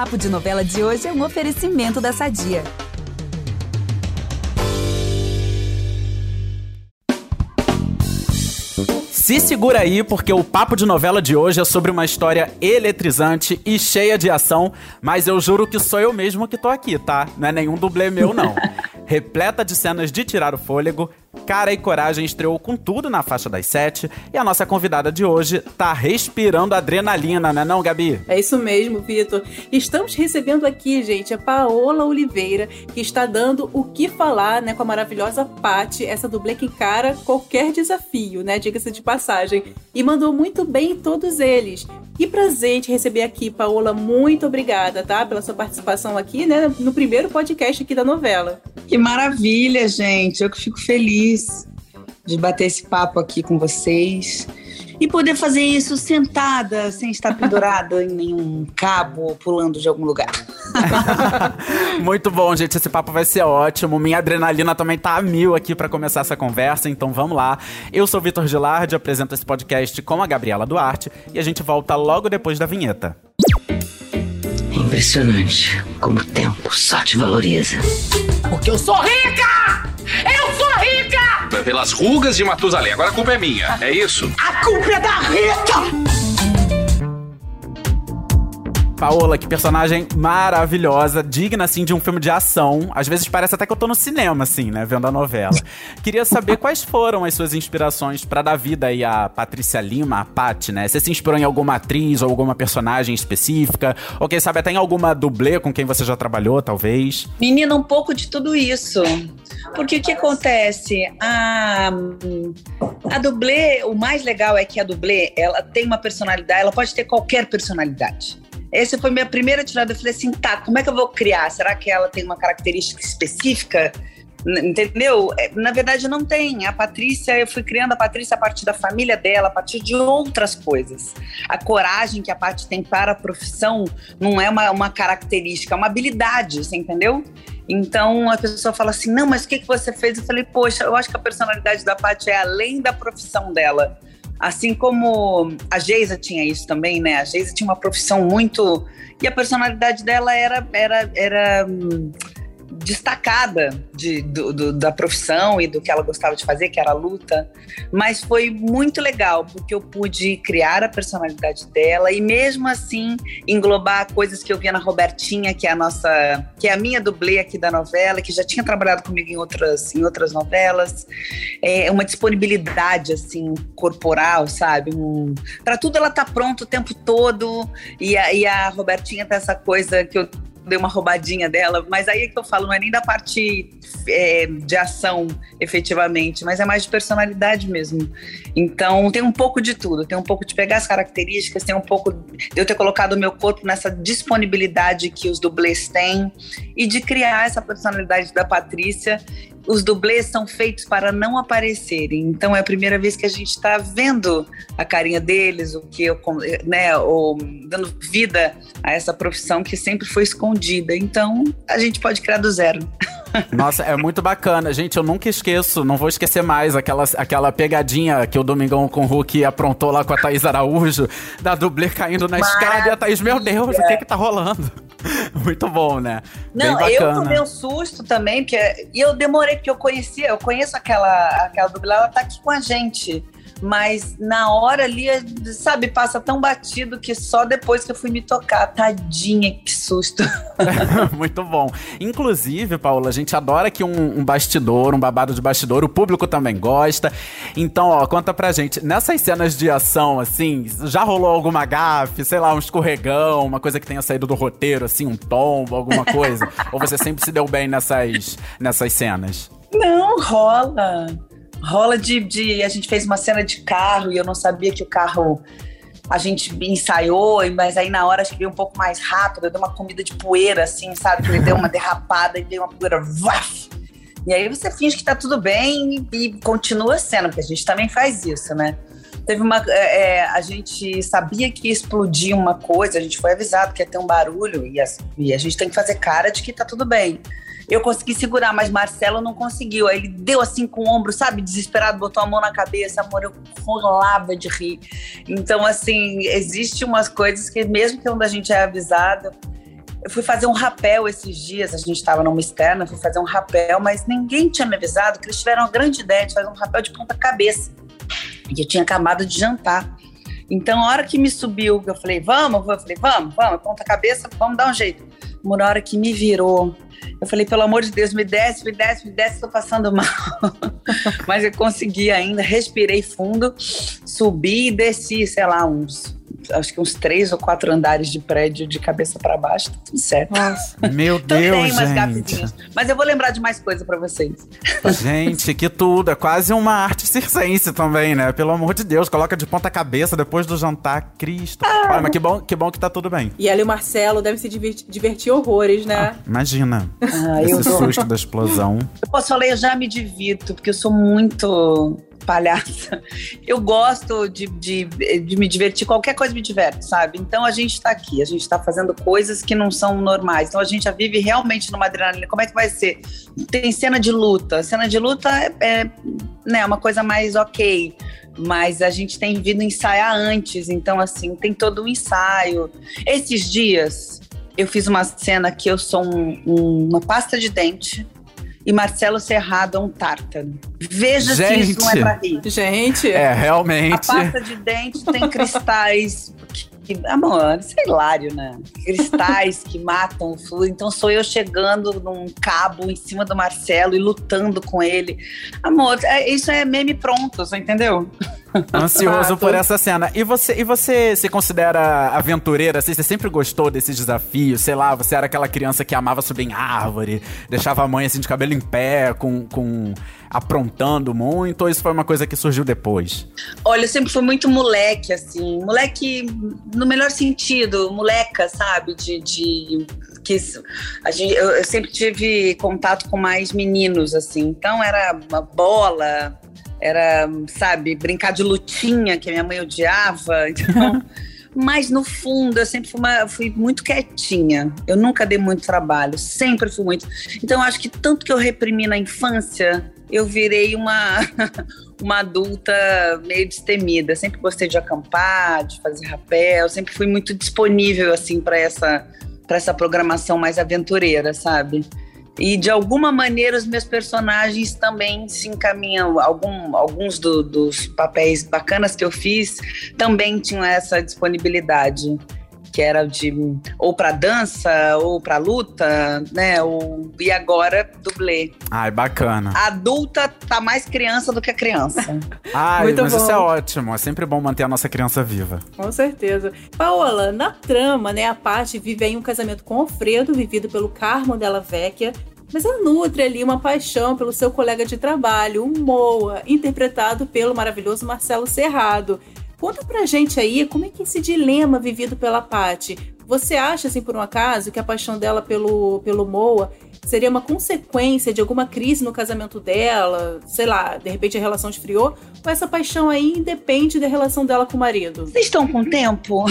Papo de Novela de hoje é um oferecimento da Sadia. Se segura aí, porque o papo de novela de hoje é sobre uma história eletrizante e cheia de ação, mas eu juro que sou eu mesmo que tô aqui, tá? Não é nenhum dublê meu, não. Repleta de cenas de tirar o fôlego, Cara e Coragem estreou com tudo na faixa das sete e a nossa convidada de hoje tá respirando adrenalina, né não, Gabi? É isso mesmo, Vitor. Estamos recebendo aqui, gente, a Paola Oliveira, que está dando o que falar, né, com a maravilhosa Patti, essa dublê que encara qualquer desafio, né, diga-se de passagem, e mandou muito bem todos eles. Que prazer te receber aqui, Paola. Muito obrigada, tá? Pela sua participação aqui, né? No primeiro podcast aqui da novela. Que maravilha, gente. Eu que fico feliz de bater esse papo aqui com vocês e poder fazer isso sentada, sem estar pendurada em nenhum cabo ou pulando de algum lugar. Muito bom, gente. Esse papo vai ser ótimo. Minha adrenalina também tá a mil aqui para começar essa conversa, então vamos lá. Eu sou Vitor Gilardi, apresento esse podcast com a Gabriela Duarte e a gente volta logo depois da vinheta. Impressionante como o tempo só te valoriza. Porque eu sou rica! Pelas rugas de Matusalém. Agora a culpa é minha, é isso? A culpa é da Rita! Paola, que personagem maravilhosa, digna assim de um filme de ação. Às vezes parece até que eu tô no cinema, assim, né, vendo a novela. Queria saber quais foram as suas inspirações para dar vida aí a Patrícia Lima, a Pat, né? Você se inspirou em alguma atriz ou alguma personagem específica? Ou quem sabe até em alguma dublê com quem você já trabalhou, talvez? Menina, um pouco de tudo isso. Porque o que acontece? A, a dublê, o mais legal é que a dublê, ela tem uma personalidade, ela pode ter qualquer personalidade. Essa foi minha primeira tirada. Eu falei assim, tá, como é que eu vou criar? Será que ela tem uma característica específica? Entendeu? É, na verdade, não tem. A Patrícia, eu fui criando a Patrícia a partir da família dela, a partir de outras coisas. A coragem que a Paty tem para a profissão não é uma, uma característica, é uma habilidade, você entendeu? Então a pessoa fala assim: não, mas o que, que você fez? Eu falei: poxa, eu acho que a personalidade da Paty é além da profissão dela. Assim como a Geisa tinha isso também, né? A Geisa tinha uma profissão muito. E a personalidade dela era. era, era hum, destacada de, do, do, da profissão e do que ela gostava de fazer, que era a luta. Mas foi muito legal, porque eu pude criar a personalidade dela e mesmo assim englobar coisas que eu via na Robertinha, que é a nossa, que é a minha dublê aqui da novela, que já tinha trabalhado comigo em outras, em outras novelas. É uma disponibilidade assim corporal, sabe? Um, para tudo ela tá pronta o tempo todo e a, e a Robertinha tem essa coisa que eu dei uma roubadinha dela, mas aí é que eu falo, não é nem da parte é, de ação, efetivamente, mas é mais de personalidade mesmo. Então tem um pouco de tudo, tem um pouco de pegar as características, tem um pouco de eu ter colocado o meu corpo nessa disponibilidade que os dublês têm e de criar essa personalidade da Patrícia os dublês são feitos para não aparecerem. Então é a primeira vez que a gente está vendo a carinha deles, o que eu, né, ou dando vida a essa profissão que sempre foi escondida. Então a gente pode criar do zero. Nossa, é muito bacana. Gente, eu nunca esqueço, não vou esquecer mais aquela, aquela pegadinha que o Domingão com o Hulk aprontou lá com a Thaís Araújo, da dublê caindo na escada e a Thaís, meu Deus, o que que tá rolando? Muito bom, né? Não, eu tomei um susto também, porque e eu demorei, porque eu conhecia, eu conheço aquela, aquela dublê, ela tá aqui com a gente mas na hora ali, sabe, passa tão batido que só depois que eu fui me tocar. Tadinha, que susto. Muito bom. Inclusive, Paula, a gente adora aqui um, um, bastidor, um babado de bastidor, o público também gosta. Então, ó, conta pra gente, nessas cenas de ação, assim, já rolou alguma gafe, sei lá, um escorregão, uma coisa que tenha saído do roteiro, assim, um tombo, alguma coisa? Ou você sempre se deu bem nessas, nessas cenas? Não, rola rola de, de. A gente fez uma cena de carro e eu não sabia que o carro a gente ensaiou, mas aí na hora acho que veio um pouco mais rápido, deu uma comida de poeira, assim, sabe? Que ele deu uma derrapada e deu uma poeira. Vaf! E aí você finge que tá tudo bem e, e continua sendo, porque a gente também faz isso, né? Teve uma. É, é a gente sabia que ia explodir uma coisa, a gente foi avisado que ia ter um barulho e a, e a gente tem que fazer cara de que tá tudo bem eu consegui segurar, mas Marcelo não conseguiu. Aí ele deu assim com o ombro, sabe, desesperado, botou a mão na cabeça, amor, eu rolava de rir. Então, assim, existe umas coisas que, mesmo que quando a gente é avisado, Eu fui fazer um rapel esses dias, a gente estava numa externa, fui fazer um rapel, mas ninguém tinha me avisado que eles tiveram uma grande ideia de fazer um rapel de ponta cabeça. E eu tinha acabado de jantar. Então, a hora que me subiu, eu falei, vamos, eu falei, vamos, vamos, ponta cabeça, vamos dar um jeito. Uma hora que me virou, eu falei, pelo amor de Deus, me desce, me desce, me desce, tô passando mal. Mas eu consegui ainda, respirei fundo, subi e desci, sei lá, uns acho que uns três ou quatro andares de prédio de cabeça para baixo, tá tudo certo. Nossa. Meu Deus, gente. Mas eu vou lembrar de mais coisa para vocês. Gente, que tudo. É quase uma arte circense também, né? Pelo amor de Deus, coloca de ponta cabeça depois do jantar, Cristo. Ah. Olha, mas que bom, que bom que tá tudo bem. E ela e o Marcelo devem se divertir, divertir horrores, né? Ah, imagina. Ah, Esse susto da explosão. Eu posso falar, eu já me divirto, porque eu sou muito palhaça. Eu gosto de, de, de, me divertir, qualquer coisa me diverte, sabe? Então a gente está aqui, a gente está fazendo coisas que não são normais. Então a gente já vive realmente numa adrenalina. Como é que vai ser? Tem cena de luta. Cena de luta é, é né, uma coisa mais ok. Mas a gente tem vindo ensaiar antes, então assim, tem todo um ensaio. Esses dias eu fiz uma cena que eu sou um, um, uma pasta de dente e Marcelo Serrado é um tártaro. Veja Gente. se isso não é pra rir. Gente. É, realmente. A pasta de dente tem cristais que, amor, isso é hilário, né? Cristais que matam o fluido. Então sou eu chegando num cabo em cima do Marcelo e lutando com ele. Amor, é, isso é meme pronto, você entendeu? Ansioso por essa cena. E você, e você se considera aventureira? Assim, você sempre gostou desses desafios? Sei lá, você era aquela criança que amava subir em árvore, deixava a mãe assim de cabelo em pé, com, com aprontando muito, ou isso foi uma coisa que surgiu depois? Olha, eu sempre fui muito moleque, assim, moleque no melhor sentido, moleca, sabe? De, de que a gente, eu, eu sempre tive contato com mais meninos, assim, então era uma bola, era, sabe, brincar de lutinha, que a minha mãe odiava. Então, mas no fundo eu sempre fui, uma, fui, muito quietinha. Eu nunca dei muito trabalho, sempre fui muito. Então acho que tanto que eu reprimi na infância, eu virei uma uma adulta meio destemida. Sempre gostei de acampar, de fazer rapel, sempre fui muito disponível assim para essa para essa programação mais aventureira, sabe? E de alguma maneira os meus personagens também se encaminham. Algum, alguns do, dos papéis bacanas que eu fiz também tinham essa disponibilidade que era de ou para dança ou para luta, né? Ou, e agora dublê. Ai, bacana. A adulta tá mais criança do que a criança. Ai, Muito mas bom. isso é ótimo. É sempre bom manter a nossa criança viva. Com certeza. Paola, na trama, né, a Paty vive aí um casamento com o Alfredo, vivido pelo Carmo della Vecchia, mas ela nutre ali uma paixão pelo seu colega de trabalho, o Moa, interpretado pelo maravilhoso Marcelo Serrado. Conta pra gente aí como é que esse dilema vivido pela Paty. Você acha, assim, por um acaso, que a paixão dela pelo, pelo Moa seria uma consequência de alguma crise no casamento dela? Sei lá, de repente a relação esfriou? Ou essa paixão aí independe da relação dela com o marido? Vocês estão com tempo?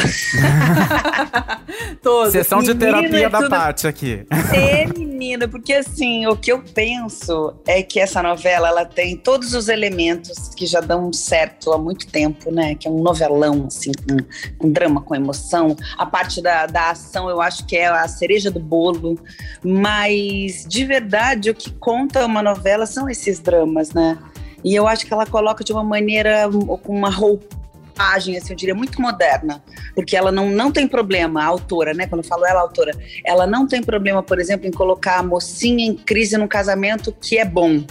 Todos. Sessão de terapia menina, da tudo... Paty aqui. É, menina, porque assim, o que eu penso é que essa novela, ela tem todos os elementos que já dão certo há muito tempo, né? Que é um novelão, assim, com, com drama, com emoção. A parte da, da ação, eu acho que é a cereja do bolo. Mas, de verdade, o que conta uma novela são esses dramas, né? E eu acho que ela coloca de uma maneira, com uma roupagem, assim, eu diria, muito moderna. Porque ela não, não tem problema, a autora, né? Quando eu falo ela, a autora, ela não tem problema, por exemplo, em colocar a mocinha em crise num casamento que é bom.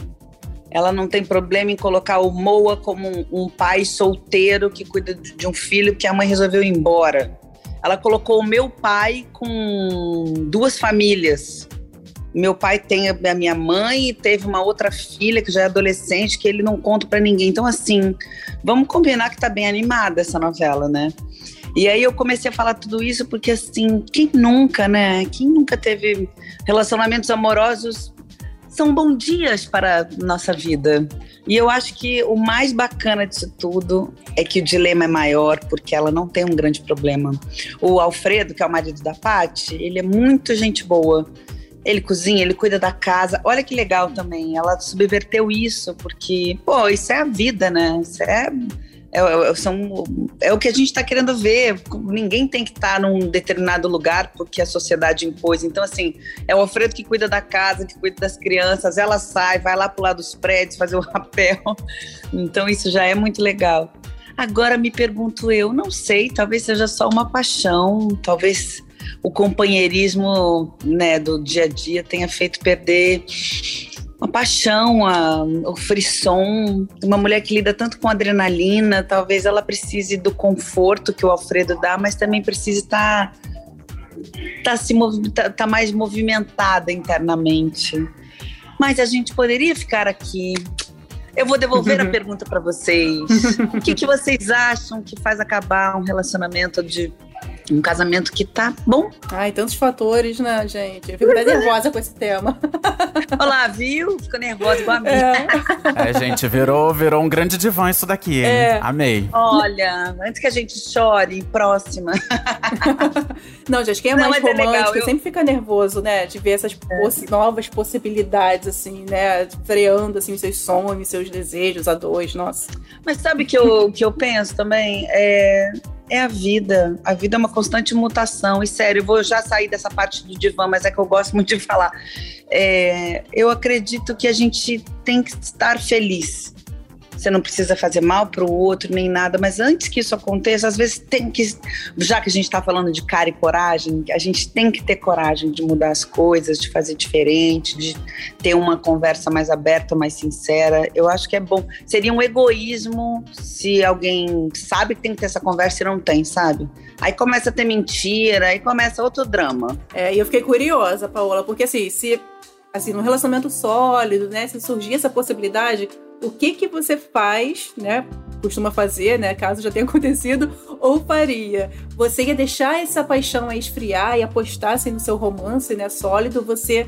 Ela não tem problema em colocar o Moa como um, um pai solteiro que cuida de um filho que a mãe resolveu ir embora. Ela colocou o meu pai com duas famílias meu pai tem a minha mãe e teve uma outra filha que já é adolescente que ele não conta para ninguém. Então, assim, vamos combinar que tá bem animada essa novela, né? E aí eu comecei a falar tudo isso porque, assim, quem nunca, né? Quem nunca teve relacionamentos amorosos são bons dias para nossa vida. E eu acho que o mais bacana disso tudo é que o dilema é maior, porque ela não tem um grande problema. O Alfredo, que é o marido da Paty, ele é muito gente boa. Ele cozinha, ele cuida da casa. Olha que legal também. Ela subverteu isso, porque, pô, isso é a vida, né? Isso é É, é, são, é o que a gente está querendo ver. Ninguém tem que estar tá num determinado lugar porque a sociedade impôs. Então, assim, é o Alfredo que cuida da casa, que cuida das crianças. Ela sai, vai lá pro lado dos prédios fazer o rapel. Então, isso já é muito legal. Agora me pergunto eu, não sei, talvez seja só uma paixão, talvez o companheirismo né, do dia a dia tenha feito perder paixão, a, o frisson. Uma mulher que lida tanto com adrenalina, talvez ela precise do conforto que o Alfredo dá, mas também precise estar tá, tá se tá, tá mais movimentada internamente. Mas a gente poderia ficar aqui. Eu vou devolver a pergunta para vocês. O que, que vocês acham que faz acabar um relacionamento de um casamento que tá bom. Ai, tantos fatores, né, gente? Eu fico até nervosa com esse tema. Olá, viu? Ficou nervosa igual a mim. É. é, gente, virou, virou um grande divã isso daqui, hein? É. Amei. Olha, antes que a gente chore, próxima. Não, gente, quem é Não, mais é romântico é eu... sempre fica nervoso, né? De ver essas é. possi novas possibilidades, assim, né? Freando, assim, os seus sonhos, seus desejos a dois, nossa. Mas sabe o que eu, que eu penso também? É é a vida. A vida é uma constante mutação. E sério, eu vou já sair dessa parte do divã, mas é que eu gosto muito de falar. É, eu acredito que a gente tem que estar feliz você não precisa fazer mal para o outro nem nada, mas antes que isso aconteça, às vezes tem que, já que a gente está falando de cara e coragem, a gente tem que ter coragem de mudar as coisas, de fazer diferente, de ter uma conversa mais aberta, mais sincera. Eu acho que é bom. Seria um egoísmo se alguém sabe que tem que ter essa conversa e não tem, sabe? Aí começa a ter mentira, aí começa outro drama. É, e eu fiquei curiosa, Paola, porque assim, se assim, num relacionamento sólido, né, se surgir essa possibilidade, o que que você faz, né? Costuma fazer, né? Caso já tenha acontecido, ou faria. Você ia deixar essa paixão esfriar e apostar assim, no seu romance, né? Sólido, você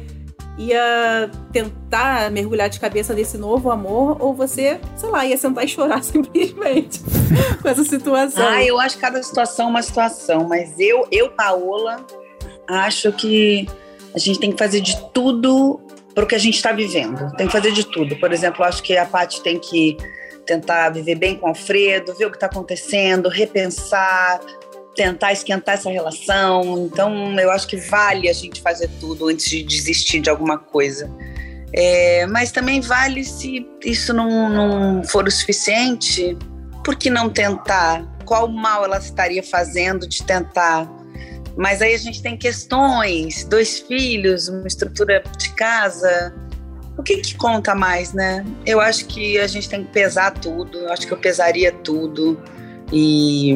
ia tentar mergulhar de cabeça nesse novo amor, ou você, sei lá, ia sentar e chorar simplesmente com essa situação. Ah, eu acho cada situação uma situação, mas eu, eu, Paola, acho que a gente tem que fazer de tudo para o que a gente está vivendo. Tem que fazer de tudo. Por exemplo, acho que a Paty tem que tentar viver bem com o Alfredo, ver o que está acontecendo, repensar, tentar esquentar essa relação. Então, eu acho que vale a gente fazer tudo antes de desistir de alguma coisa. É, mas também vale se isso não, não for o suficiente, por que não tentar? Qual mal ela estaria fazendo de tentar? Mas aí a gente tem questões, dois filhos, uma estrutura de casa. O que, que conta mais, né? Eu acho que a gente tem que pesar tudo. Eu acho que eu pesaria tudo. E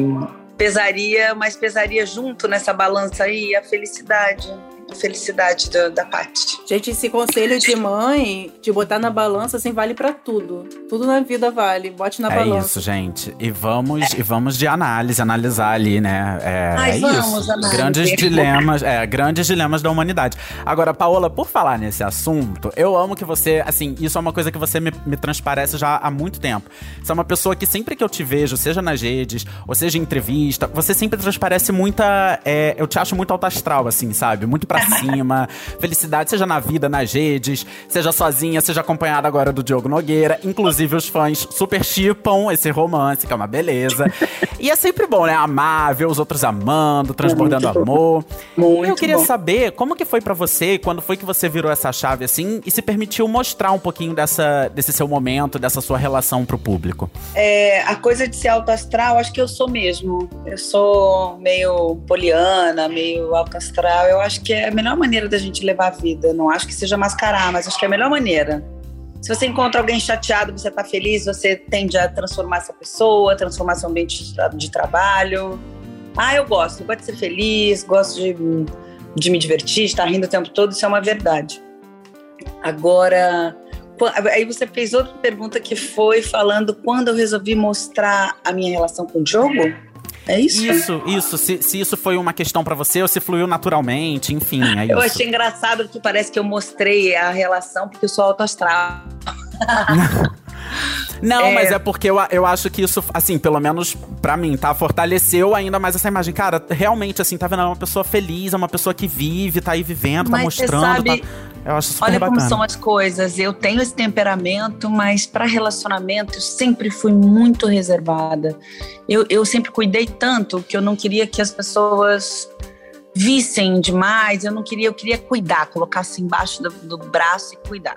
pesaria, mas pesaria junto nessa balança aí a felicidade felicidade da, da Paty. Gente, esse conselho de mãe, de botar na balança, assim, vale para tudo. Tudo na vida vale. Bote na é balança. É isso, gente. E vamos, é. e vamos de análise, analisar ali, né? É, Ai, é vamos, isso. Análise. Grandes dilemas, é, grandes dilemas da humanidade. Agora, Paola, por falar nesse assunto, eu amo que você, assim, isso é uma coisa que você me, me transparece já há muito tempo. Você é uma pessoa que sempre que eu te vejo, seja nas redes, ou seja em entrevista, você sempre transparece muita. É, eu te acho muito alto astral, assim, sabe? Muito pra cima. Felicidade, seja na vida, nas redes, seja sozinha, seja acompanhada agora do Diogo Nogueira. Inclusive, os fãs super chipam esse romance, que é uma beleza. e é sempre bom, né? Amar, ver os outros amando, transbordando muito amor. Muito eu queria bom. saber como que foi para você, quando foi que você virou essa chave assim e se permitiu mostrar um pouquinho dessa, desse seu momento, dessa sua relação pro público. É, a coisa de ser alto astral, acho que eu sou mesmo. Eu sou meio poliana, meio alto astral. Eu acho que é a melhor maneira da gente levar a vida. Não acho que seja mascarar, mas acho que é a melhor maneira. Se você encontra alguém chateado, você está feliz, você tende a transformar essa pessoa, transformar seu ambiente de trabalho. Ah, eu gosto, eu gosto de ser feliz, gosto de, de me divertir, estar rindo o tempo todo, isso é uma verdade. Agora, aí você fez outra pergunta que foi falando quando eu resolvi mostrar a minha relação com o Diogo. É isso? Isso, isso. Se, se isso foi uma questão para você ou se fluiu naturalmente, enfim, é Eu achei engraçado que parece que eu mostrei a relação porque eu sou autoastral. Não, É. mas é porque eu, eu acho que isso, assim, pelo menos pra mim, tá? Fortaleceu ainda mais essa imagem. Cara, realmente, assim, tá vendo? É uma pessoa feliz, é uma pessoa que vive, tá aí vivendo, tá Mas você mostrando. sabe- tá- Eu acho super Olha como bacana. são as coisas. Eu tenho esse temperamento, mas para relacionamento eu sempre fui muito reservada. Eu, eu sempre cuidei tanto que eu não queria que as pessoas vissem demais. Eu não queria, eu queria cuidar, colocar assim embaixo do, do braço e cuidar.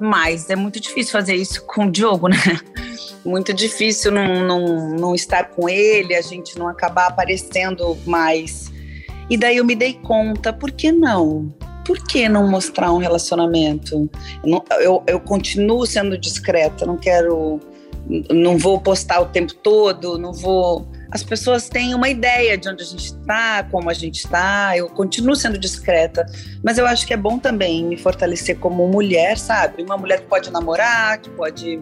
Mas é muito difícil fazer isso com o Diogo, né? Muito difícil não, não, não estar com ele, a gente não acabar aparecendo mais. E daí eu me dei conta, por que não? Por que não mostrar um relacionamento? Eu, eu, eu continuo sendo discreta, não quero. Não vou postar o tempo todo, não vou. As pessoas têm uma ideia de onde a gente está, como a gente está. Eu continuo sendo discreta, mas eu acho que é bom também me fortalecer como mulher, sabe? Uma mulher que pode namorar, que pode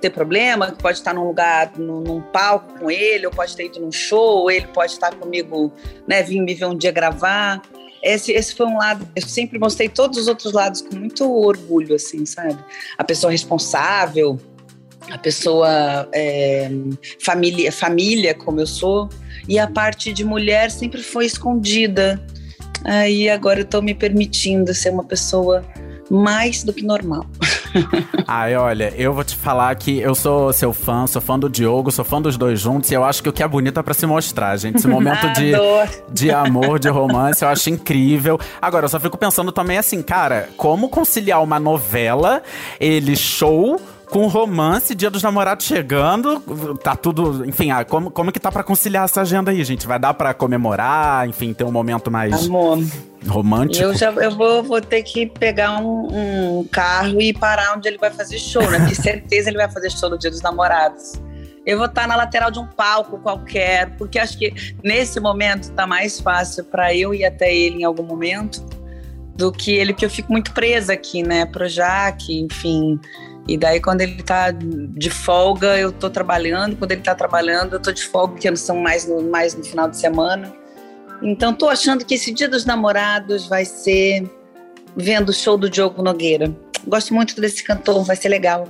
ter problema, que pode estar num lugar, num, num palco com ele, ou pode ter ido num show, ou ele pode estar comigo, né, vir me ver um dia gravar. Esse, esse foi um lado, eu sempre mostrei todos os outros lados com muito orgulho, assim, sabe? A pessoa responsável, a pessoa é, família, família, como eu sou, e a parte de mulher sempre foi escondida. Aí agora eu tô me permitindo ser uma pessoa mais do que normal. Ai, olha, eu vou te falar que eu sou seu fã, sou fã do Diogo, sou fã dos dois juntos, e eu acho que o que é bonito é pra se mostrar, gente. Esse momento de, de amor, de romance, eu acho incrível. Agora, eu só fico pensando também assim, cara, como conciliar uma novela, ele show. Com romance, dia dos namorados chegando, tá tudo. Enfim, ah, como, como que tá pra conciliar essa agenda aí, gente? Vai dar pra comemorar, enfim, ter um momento mais Amor, romântico? eu já eu vou, vou ter que pegar um, um carro e parar onde ele vai fazer show, né? Porque certeza ele vai fazer show no Dia dos Namorados. Eu vou estar na lateral de um palco qualquer, porque acho que nesse momento tá mais fácil para eu ir até ele em algum momento do que ele, porque eu fico muito presa aqui, né? Pro Jaque, enfim. E daí, quando ele tá de folga, eu tô trabalhando. Quando ele tá trabalhando, eu tô de folga, porque não são mais no, mais no final de semana. Então, tô achando que esse dia dos namorados vai ser vendo o show do Diogo Nogueira. Gosto muito desse cantor, vai ser legal.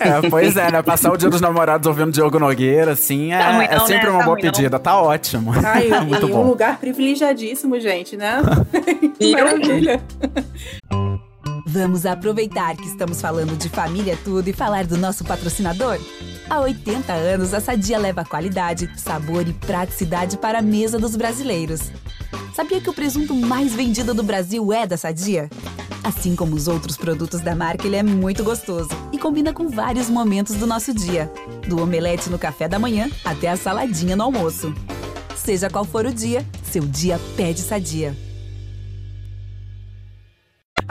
É, pois é, né? Passar o dia dos namorados ouvindo Diogo Nogueira, assim, é, Tá ruim é não, sempre né? uma Tá boa ruim não. pedida. Tá ótimo. Ai, Muito e bom. um lugar privilegiadíssimo, gente, né? Maravilha. Vamos aproveitar que estamos falando de família tudo e falar do nosso patrocinador? Há 80 anos, a Sadia leva qualidade, sabor e praticidade para a mesa dos brasileiros. Sabia que o presunto mais vendido do Brasil é da Sadia? Assim como os outros produtos da marca, ele é muito gostoso e combina com vários momentos do nosso dia, do omelete no café da manhã até a saladinha no almoço. Seja qual for o dia, seu dia pede Sadia.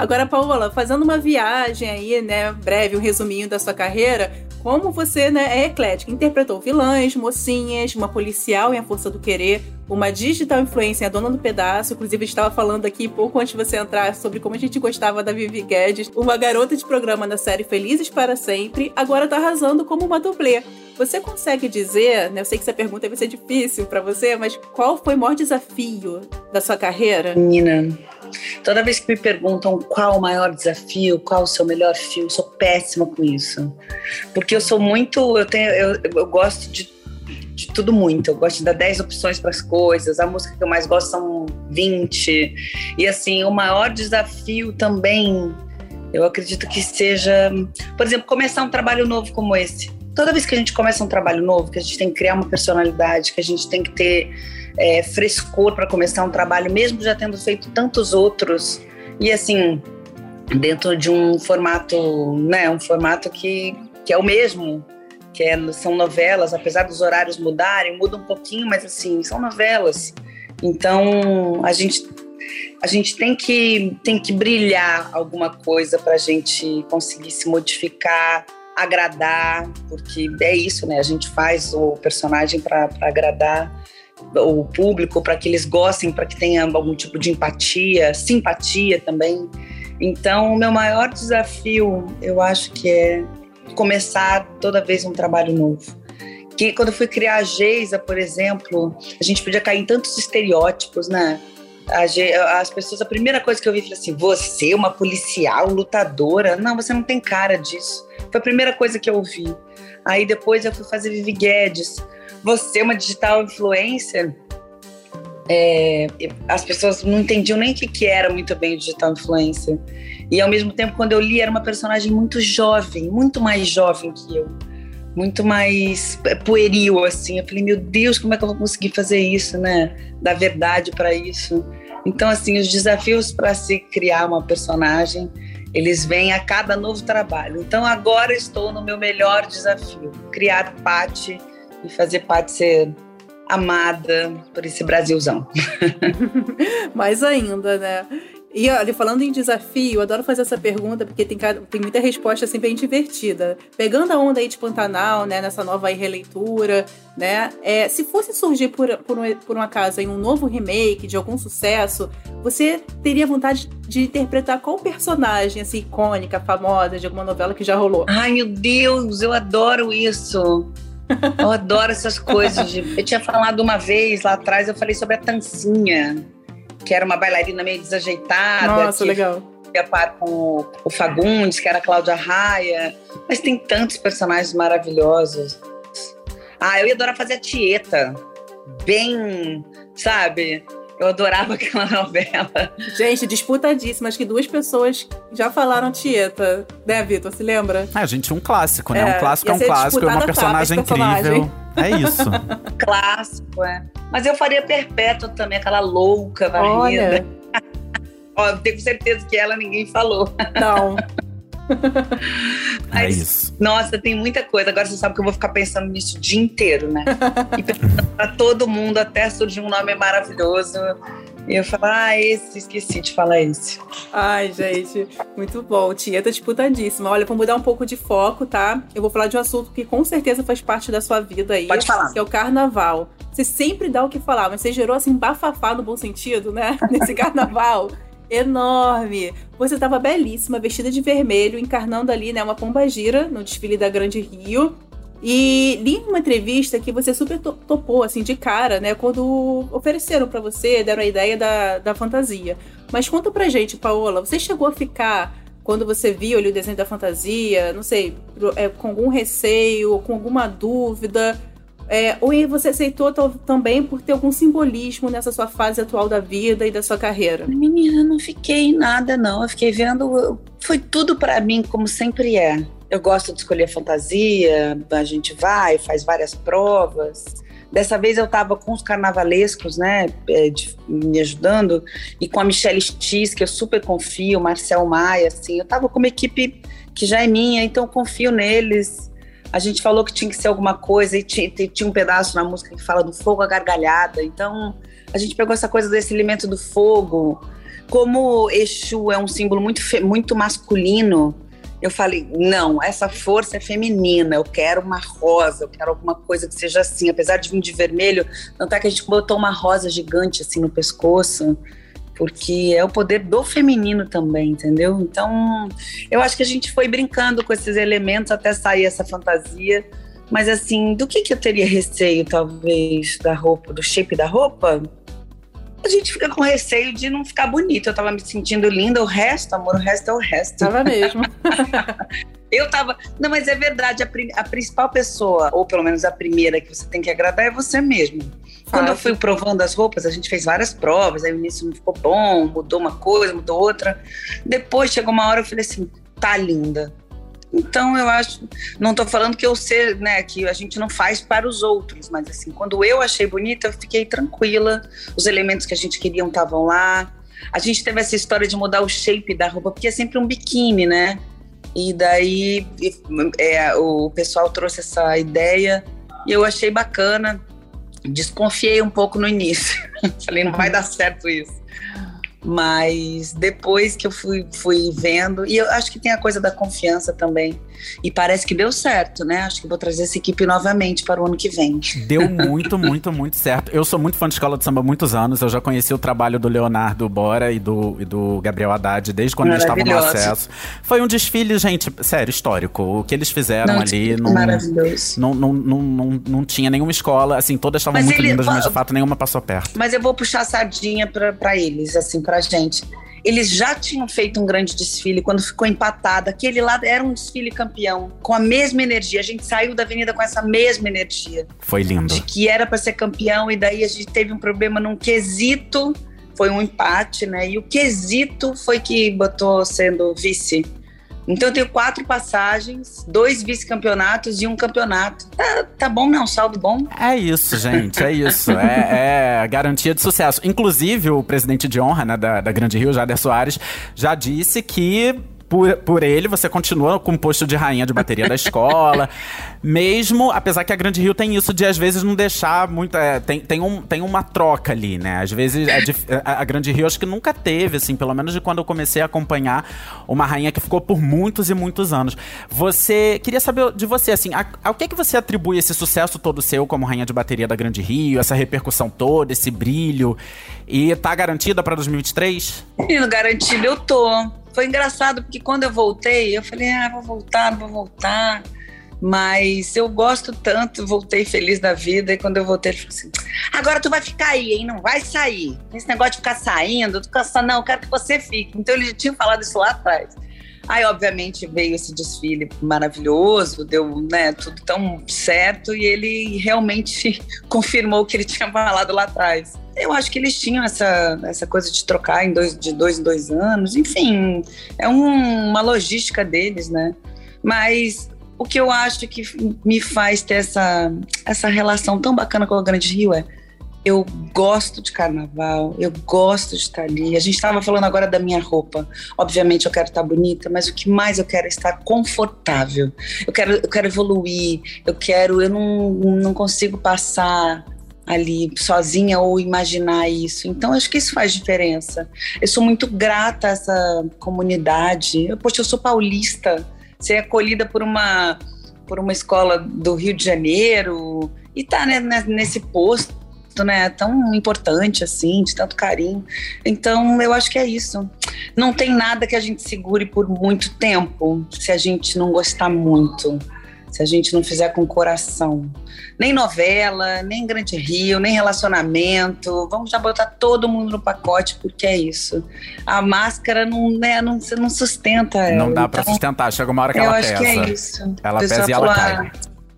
Agora, Paola, fazendo uma viagem aí, né, breve, um resuminho da sua carreira, como você, né, é eclética, interpretou vilãs, mocinhas, uma policial em A Força do Querer, uma digital influencer, a dona do pedaço, inclusive a gente estava falando aqui pouco antes de você entrar sobre como a gente gostava da Vivi Guedes, uma garota de programa na série Felizes para Sempre, agora tá arrasando como uma dublê. Você consegue dizer, né, eu sei que essa pergunta vai ser difícil para você, mas qual foi o maior desafio da sua carreira? Menina, toda vez que me perguntam qual o maior desafio, qual o seu melhor filme, eu sou péssima com isso. Porque eu sou muito. Eu, tenho, eu, eu gosto de, de tudo muito. Eu gosto de dar 10 opções para as coisas. A música que eu mais gosto são 20. E assim, o maior desafio também, eu acredito que seja, por exemplo, começar um trabalho novo como esse. Toda vez que a gente começa um trabalho novo, que a gente tem que criar uma personalidade, que a gente tem que ter é, frescor para começar um trabalho, mesmo já tendo feito tantos outros. E assim, dentro de um formato, né, um formato que, que é o mesmo, que é, são novelas, apesar dos horários mudarem, muda um pouquinho, mas assim, são novelas. Então, a gente a gente tem que tem que brilhar alguma coisa para a gente conseguir se modificar, agradar, porque é isso, né? A gente faz o personagem para agradar o público, para que eles gostem, para que tenha algum tipo de empatia, simpatia também. Então, o meu maior desafio, eu acho que é começar toda vez um trabalho novo. Que quando eu fui criar a Geisa, por exemplo, a gente podia cair em tantos estereótipos, né? As pessoas, a primeira coisa que eu vi, falei assim: você, uma policial, lutadora? Não, você não tem cara disso. Foi a primeira coisa que eu ouvi. Aí depois eu fui fazer Vivi Guedes. Você é uma digital influencer? É, as pessoas não entendiam nem o que, que era muito bem o digital influencer. E ao mesmo tempo, quando eu li, era uma personagem muito jovem, muito mais jovem que eu. Muito mais pueril, assim. Eu falei, meu Deus, como é que eu vou conseguir fazer isso, né? Dar verdade para isso. Então, assim, os desafios para se criar uma personagem, eles vêm a cada novo trabalho. Então, agora estou no meu melhor desafio: criar Pati e fazer Pati ser amada por esse Brasilzão. Mais ainda, né? E olha, falando em desafio, eu adoro fazer essa pergunta porque tem, tem muita resposta assim bem divertida. Pegando a onda aí de Pantanal, né, nessa nova releitura, né, é, se fosse surgir por, por, um, por um acaso em um novo remake de algum sucesso, você teria vontade de interpretar qual personagem, assim, icônica, famosa, de alguma novela que já rolou? Ai, meu Deus, eu adoro isso. Eu adoro essas coisas. De... Eu tinha falado uma vez lá atrás, eu falei sobre a Tancinha que era uma bailarina meio desajeitada. Nossa, legal. Ia par com o Fagundes, que era a Cláudia Raia. Mas tem tantos personagens maravilhosos. Ah, eu ia adorar fazer a Tieta. Bem, sabe? Eu adorava aquela novela. Gente, disputadíssima. Acho que duas pessoas já falaram Tieta, né, Vitor? Se lembra? É, gente, um clássico, né? É, um clássico é um clássico, é uma personagem incrível. É isso. clássico, é. Mas eu faria Perpétua também, aquela louca varrida. Ó, tenho certeza que ela ninguém falou. Não. Mas, é isso. Nossa, tem muita coisa. Agora você sabe que eu vou ficar pensando nisso o dia inteiro, né? E pensando pra todo mundo até surgir um nome maravilhoso. E eu falo, ah, esse, esqueci de falar esse. Ai, gente, muito bom. Tieta disputadíssima. Olha, vou mudar um pouco de foco, tá? Eu vou falar de um assunto que com certeza faz parte da sua vida aí. Pode falar. Que é o carnaval. Você sempre dá o que falar, mas você gerou assim bafafá no bom sentido, né? Nesse carnaval enorme. Você estava belíssima, vestida de vermelho, encarnando ali, né, uma pomba gira no desfile da Grande Rio. E li uma entrevista que você super topou, assim, de cara, né? Quando ofereceram para você, deram a ideia da, da fantasia. Mas conta pra gente, Paola, você chegou a ficar, quando você viu ali o desenho da fantasia, não sei, é, com algum receio, com alguma dúvida? É, ou você aceitou também por ter algum simbolismo nessa sua fase atual da vida e da sua carreira? Menina, não fiquei nada, não. Eu fiquei vendo. Foi tudo para mim, como sempre é. Eu gosto de escolher fantasia, a gente vai, faz várias provas. Dessa vez eu estava com os carnavalescos, né, é, de, me ajudando, e com a Michelle X, que eu super confio, Marcel Maia, assim. Eu estava com uma equipe que já é minha, então eu confio neles a gente falou que tinha que ser alguma coisa e tinha, tinha um pedaço na música que fala do fogo a gargalhada. Então a gente pegou essa coisa desse elemento do fogo. Como Exu é um símbolo muito, muito masculino, eu falei: não, essa força é feminina, eu quero uma rosa, eu quero alguma coisa que seja assim. Apesar de vir de vermelho, não tá que a gente botou uma rosa gigante assim no pescoço porque é o poder do feminino também, entendeu? Então, eu acho que a gente foi brincando com esses elementos até sair essa fantasia. Mas assim, do que, que eu teria receio, talvez, da roupa, do shape da roupa? A gente fica com receio de não ficar bonita. Eu tava me sentindo linda, o resto, amor, o resto é o resto. Tava mesmo. eu tava. Não, mas é verdade, a, a, principal pessoa, ou pelo menos a primeira que você tem que agradar, é você mesmo. Quando eu fui provando as roupas, a gente fez várias provas, aí o início não ficou bom, mudou uma coisa, mudou outra. Depois chegou uma hora eu falei assim, tá linda. Então eu acho, não tô falando que eu sei, né, que a gente não faz para os outros, mas assim, quando eu achei bonita, eu fiquei tranquila. Os elementos que a gente queria estavam lá. A gente teve essa história de mudar o shape da roupa, porque é sempre um biquíni, né? E daí é, o pessoal trouxe essa ideia e eu achei bacana desconfiei um pouco no início. Falei, não vai dar certo isso. Mas depois que eu fui, fui vendo, e eu acho que tem a coisa da confiança também. E parece que deu certo, né? Acho que vou trazer essa equipe novamente para o ano que vem. Deu muito, muito, muito certo. Eu sou muito fã de escola de samba há muitos anos. Eu já conheci o trabalho do Leonardo Bora e do, e do Gabriel Haddad desde quando eles estavam no acesso. Foi um desfile, gente, sério, histórico. O que eles fizeram não, ali. Não, maravilhoso. Não, não, não, não, não tinha nenhuma escola. Assim, todas estavam muito ele, lindas, mas de fato nenhuma passou perto. Mas eu vou puxar a sardinha para eles, assim, pra gente. Eles já tinham feito um grande desfile quando ficou empatado. Aquele lá era um desfile campeão, com a mesma energia. A gente saiu da avenida com essa mesma energia. Foi lindo. De que era para ser campeão, e daí a gente teve um problema num quesito. Foi um empate, né? E o quesito foi que botou sendo vice. Então eu tenho quatro passagens, dois vice-campeonatos e um campeonato. Tá, tá bom, não? Saldo bom? É isso, gente, é isso. É, é garantia de sucesso. Inclusive, o presidente de honra né, da, da Grande Rio, Jader Soares, já disse que por, por ele, você continua com o posto de rainha de bateria da escola. Mesmo, apesar que a Grande Rio tem isso de às vezes não deixar muito. É, tem, tem, um, tem uma troca ali, né? Às vezes é a, a, Grande Rio acho que nunca teve, assim, pelo menos de quando eu comecei a acompanhar uma rainha que ficou por muitos e muitos anos. Você. Queria saber de você, assim, ao que, que você atribui esse sucesso todo seu como rainha de bateria da Grande Rio, essa repercussão toda, esse brilho? E tá garantida para 2023? Menino, garantido eu tô. Foi engraçado porque quando eu voltei, eu falei, ah, vou voltar, vou voltar. Mas eu gosto tanto, voltei feliz da vida. E quando eu voltei, ele falou assim: agora tu vai ficar aí, hein? Não vai sair. Esse negócio de ficar saindo, tu não, eu quero que você fique. Então ele tinha falado isso lá atrás. Aí, obviamente, veio esse desfile maravilhoso, deu né, tudo tão certo e ele realmente confirmou o que ele tinha falado lá atrás. Eu acho que eles tinham essa, essa coisa de trocar em dois, de dois em dois anos, enfim, é um, uma logística deles, né? Mas o que eu acho que me faz ter essa, essa relação tão bacana com o Grande Rio é eu gosto de carnaval, eu gosto de estar ali. A gente estava falando agora da minha roupa. Obviamente eu quero estar bonita, mas o que mais eu quero é estar confortável. Eu quero, eu quero evoluir, eu quero, eu não, não consigo passar ali sozinha ou imaginar isso. Então, acho que isso faz diferença. Eu sou muito grata a essa comunidade. Eu, poxa, eu sou paulista, ser acolhida por uma, por uma escola do Rio de Janeiro e tá né, nesse posto. Né, tão importante assim, de tanto carinho. Então, eu acho que é isso. Não tem nada que a gente segure por muito tempo se a gente não gostar muito se a gente não fizer com coração. Nem novela, nem Grande Rio, nem relacionamento. Vamos já botar todo mundo no pacote, porque é isso. A máscara não, né, não, não sustenta ela. Não dá então, para sustentar, chega uma hora que ela pesa. Eu acho que é isso. Ela pesa e ela cai. Ah,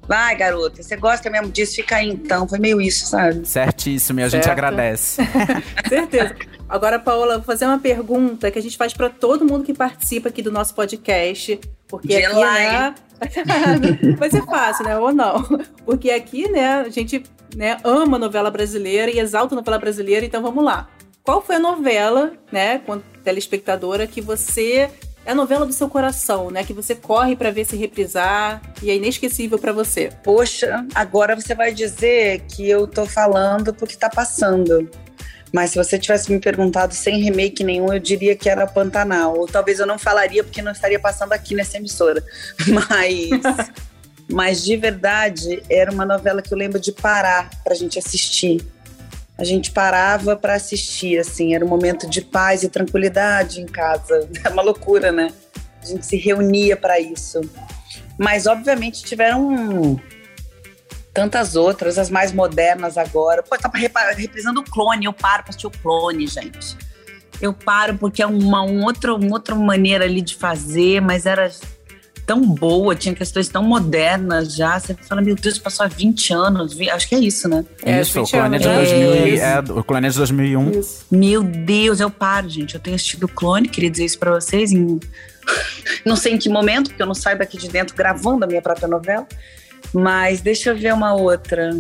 vai, garota, você gosta mesmo disso? Fica aí então. Foi meio isso, sabe? Certíssimo, e a certo. gente agradece. Certeza. Agora, Paola, vou fazer uma pergunta que a gente faz para todo mundo que participa aqui do nosso podcast. Porque aqui, né, Vai ser fácil, né? Ou não. Porque aqui, né, a gente né, ama novela brasileira e exalta a novela brasileira, então vamos lá. Qual foi a novela, né, quando telespectadora, que você é a novela do seu coração, né? Que você corre para ver se reprisar e é inesquecível para você. Poxa, agora você vai dizer que eu tô falando porque tá passando. Mas se você tivesse me perguntado sem remake nenhum, eu diria que era Pantanal. Ou talvez eu não falaria porque não estaria passando aqui nessa emissora. Mas, mas de verdade, era uma novela que eu lembro de parar pra gente assistir. A gente parava para assistir, assim, era um momento de paz e tranquilidade em casa. É uma loucura, né? A gente se reunia para isso. Mas, obviamente, tiveram tantas outras, as mais modernas agora. Pô, tá reprisando o clone, eu paro pra assistir o clone, gente. Eu paro porque é uma, um outro, uma outra maneira ali de fazer, mas era tão boa, tinha questões tão modernas já. Você fala, meu Deus, passou há 20 anos. Acho que é isso, né? É, isso, o clone, de 2000, é, é, o clone é de 2001. Isso. Meu Deus, eu paro, gente. Eu tenho assistido o clone, queria dizer isso pra vocês. Em... Não sei em que momento, porque eu não saio daqui de dentro gravando a minha própria novela. Mas deixa eu ver uma outra.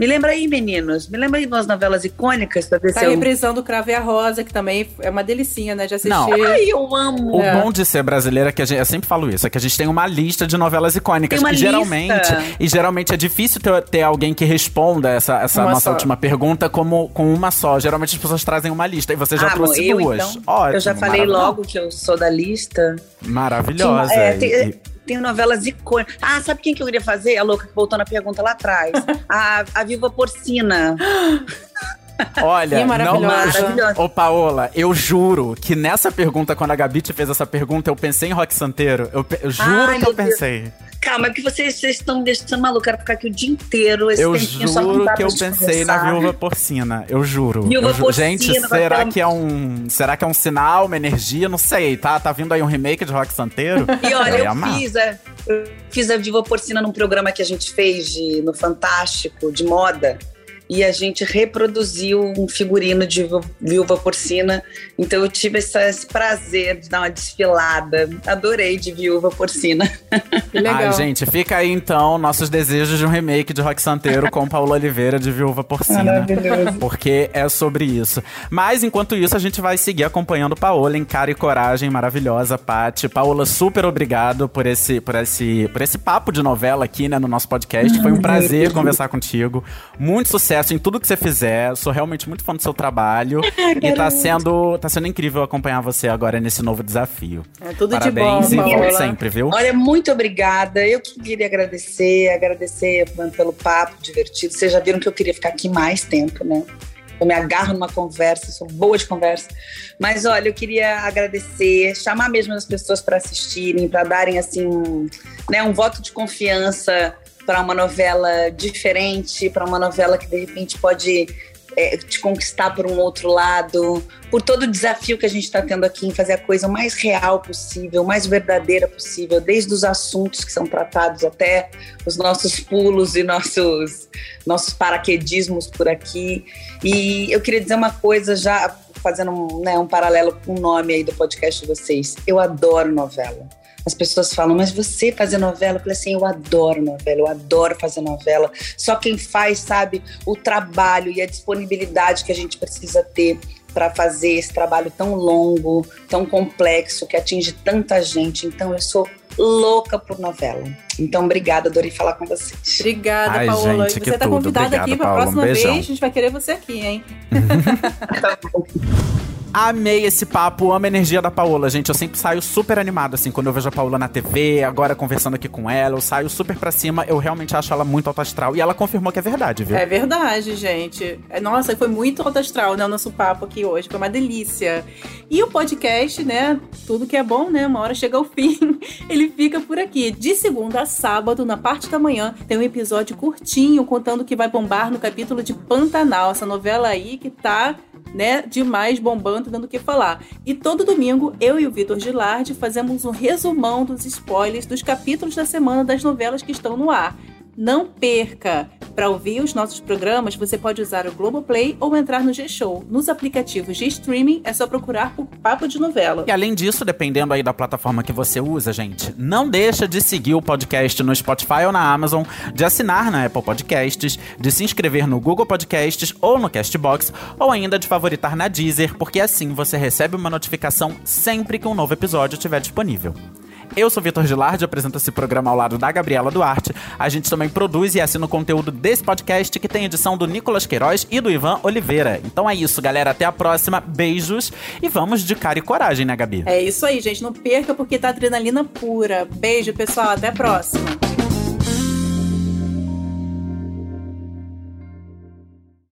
Me lembra aí, meninos. Me lembra aí de umas novelas icônicas pra ver tá se eu... reprisando o Cravo e a Rosa, que também é uma delicinha, né? De assistir. Não. Ai, eu amo. O é. bom de ser brasileira é que a gente, eu sempre falo isso, é que a gente tem uma lista de novelas icônicas. Tem uma lista. geralmente, e geralmente é difícil ter, ter alguém que responda essa, essa nossa só. última pergunta como com uma só. Geralmente as pessoas trazem uma lista e você já ah, trouxe eu, duas. Então, Ótimo, eu já falei logo que eu sou da lista. Maravilhosa. Que, é, tem, e, tem novelas icônicas. Ah, sabe quem que eu queria fazer? A louca que voltou na pergunta lá atrás. a, a Viva Porcina. Olha, maravilhosa. Maravilhosa. Ô, Paola, eu juro que nessa pergunta, quando a Gabi te fez essa pergunta, eu pensei em rock santeiro. Eu, eu juro Ai, que eu meu Deus. pensei. Calma, é que vocês, vocês estão me deixando maluca. Quero ficar aqui o dia inteiro. Esse Eu só não juro dá que eu pensei na viúva porcina. Eu juro. Viúva Eu ju- porcina, Gente, será aquela- que é um. Será que é um sinal, uma energia? Não sei, tá? Tá vindo aí um remake de rock santeiro? E olha, eu amar. fiz, a, eu fiz a Viva Porcina num programa que a gente fez de, no Fantástico, de moda. E a gente reproduziu um figurino de viú- viúva porcina. Então eu tive essa- esse prazer de dar uma desfilada. Adorei de viúva porcina. Que legal. Ai, gente, fica aí então nossos desejos de um remake de rock santeiro com Paula Oliveira de viúva porcina. Maravilhoso. Porque é sobre isso. Mas enquanto isso, a gente vai seguir acompanhando Paola em Cara e Coragem, maravilhosa, Paty. Paola, super obrigado por esse, por esse, por esse papo de novela aqui, né, no nosso podcast. Foi um prazer conversar contigo. Muito sucesso em tudo que você fizer. Sou realmente muito fã do seu trabalho. e tá sendo, tá sendo incrível acompanhar você agora nesse novo desafio. É tudo Parabéns de e bom, Paola. sempre, viu? Olha, muito obrigada. Eu que queria agradecer, agradecer pelo papo divertido. Vocês já viram que eu queria ficar aqui mais tempo, né? Eu me agarro numa conversa, sou boa de conversa. Mas olha, eu queria agradecer, chamar mesmo as pessoas para assistirem, para darem assim, né, um voto de confiança para uma novela diferente, para uma novela que de repente pode é, te conquistar por um outro lado, por todo o desafio que a gente está tendo aqui em fazer a coisa mais real possível, mais verdadeira possível, desde os assuntos que são tratados até os nossos pulos e nossos, nossos paraquedismos por aqui. E eu queria dizer uma coisa, já fazendo um, né, um paralelo com o nome aí do podcast de vocês. Eu adoro novela. As pessoas falam, mas você fazer novela? Eu falei assim, eu adoro novela, eu adoro fazer novela. Só quem faz sabe o trabalho e a disponibilidade que a gente precisa ter para fazer esse trabalho tão longo, tão complexo, que atinge tanta gente. Então eu sou louca por novela. Então obrigada, adorei falar com vocês. Obrigada, Ai, Paola. gente, você tá convidada Obrigado, aqui pra Paola. Um próxima beijão. vez. A gente vai querer você aqui, hein? Amei esse papo, amo a energia da Paola, gente. Eu sempre saio super animado, assim, quando eu vejo a Paola na TV, agora conversando aqui com ela, eu saio super pra cima. Eu realmente acho ela muito alta astral. E ela confirmou que é verdade, viu? É verdade, gente. É, Nossa, foi muito alto astral, né? O nosso papo aqui hoje. Foi uma delícia. E o podcast, né? Tudo que é bom, né? Uma hora chega ao fim. Ele fica por aqui. De segunda a sábado, na parte da manhã, tem um episódio curtinho contando que vai bombar no capítulo de Pantanal. Essa novela aí que tá né, demais bombando, dando o que falar. E todo domingo, eu e o Vitor Gilardi fazemos um resumão dos spoilers dos capítulos da semana das novelas que estão no ar. Não perca! Para ouvir os nossos programas, você pode usar o Globoplay ou entrar no G-Show. Nos aplicativos de streaming, é só procurar por Papo de Novela. E além disso, dependendo aí da plataforma que você usa, gente, não deixa de seguir o podcast no Spotify ou na Amazon, de assinar na Apple Podcasts, de se inscrever no Google Podcasts ou no Castbox, ou ainda de favoritar na Deezer, porque assim você recebe uma notificação sempre que um novo episódio estiver disponível. Eu sou Vitor Gilardi, apresento esse programa ao lado da Gabriela Duarte. A gente também produz e assina o conteúdo desse podcast, que tem edição do Nicolas Queiroz e do Ivan Oliveira. Então é isso, galera. Até a próxima. Beijos e vamos de cara e coragem, né, Gabi? É isso aí, gente. Não perca porque tá adrenalina pura. Beijo, pessoal. Até a próxima.